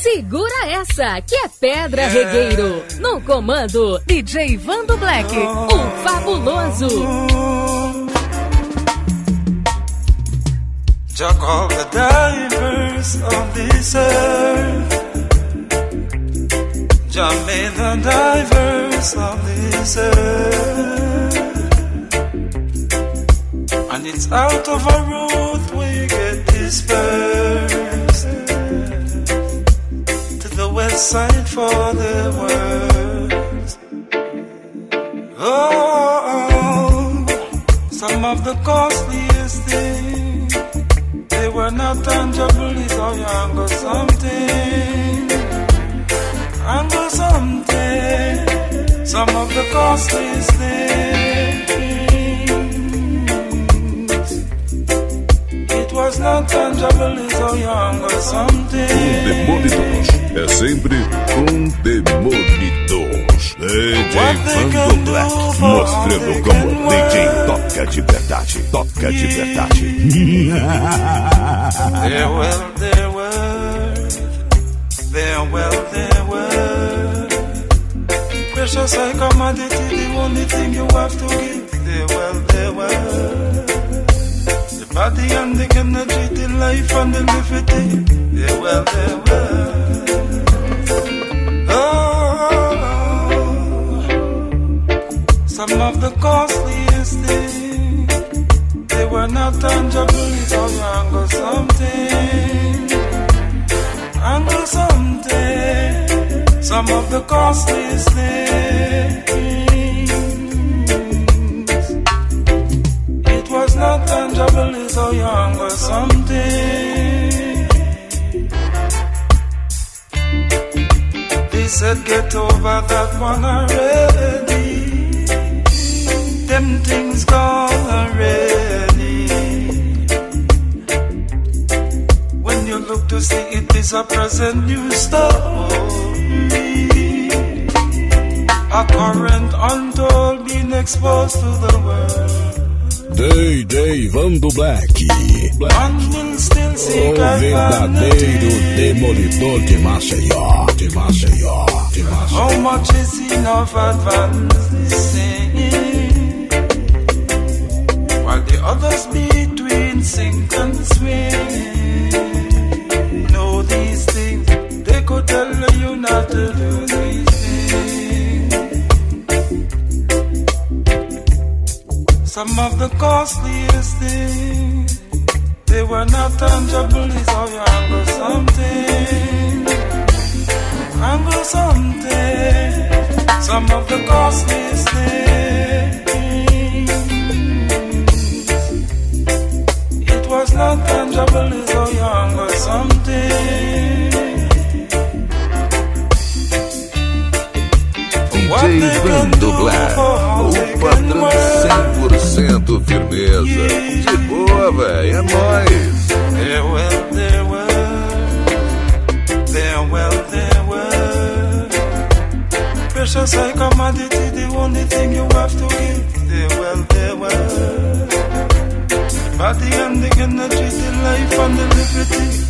Segura essa, que é Pedra yeah. Regueiro. No comando, DJ Vando Black, oh. o fabuloso. Jack of the divers of this earth. Jah made the divers of this earth. And it's out of our road we get dispersed for the words. Oh, some of the costliest things they were not tangible, it's all young or something. Or something, some of the costliest things. It was not tangible, it's young or something. É sempre um demolidor. DJ Vando Black mostrando como DJ toca de verdade, toca de verdade. They're well, they're well, they're well, they're well. Precious like commodity, the only thing you have to give. They're well, they're well. Body and the energy, the life and the liberty. Yeah, well, yeah, well. Oh, some of the costliest things, they were not tangible, it's all or something. And something, some of the costliest things. Said get over that one already. Them things gone already. When you look to see it is a present new story. A current untold being exposed to the world. DJ Vando Black. O verdadeiro demolidor de Maceió, de Maceió, de Maceió. How much is enough advance Some of the costliest things, they were not tangible, it's all you angle something. Angle something. Some of the costliest things, 100% firmeza. De boa, véi, é nóis. They're well, they're well, they're well, they're well. Precious like commodity, the only thing you have to give. They're well, they're well. Body and the energy, the life and the liberty.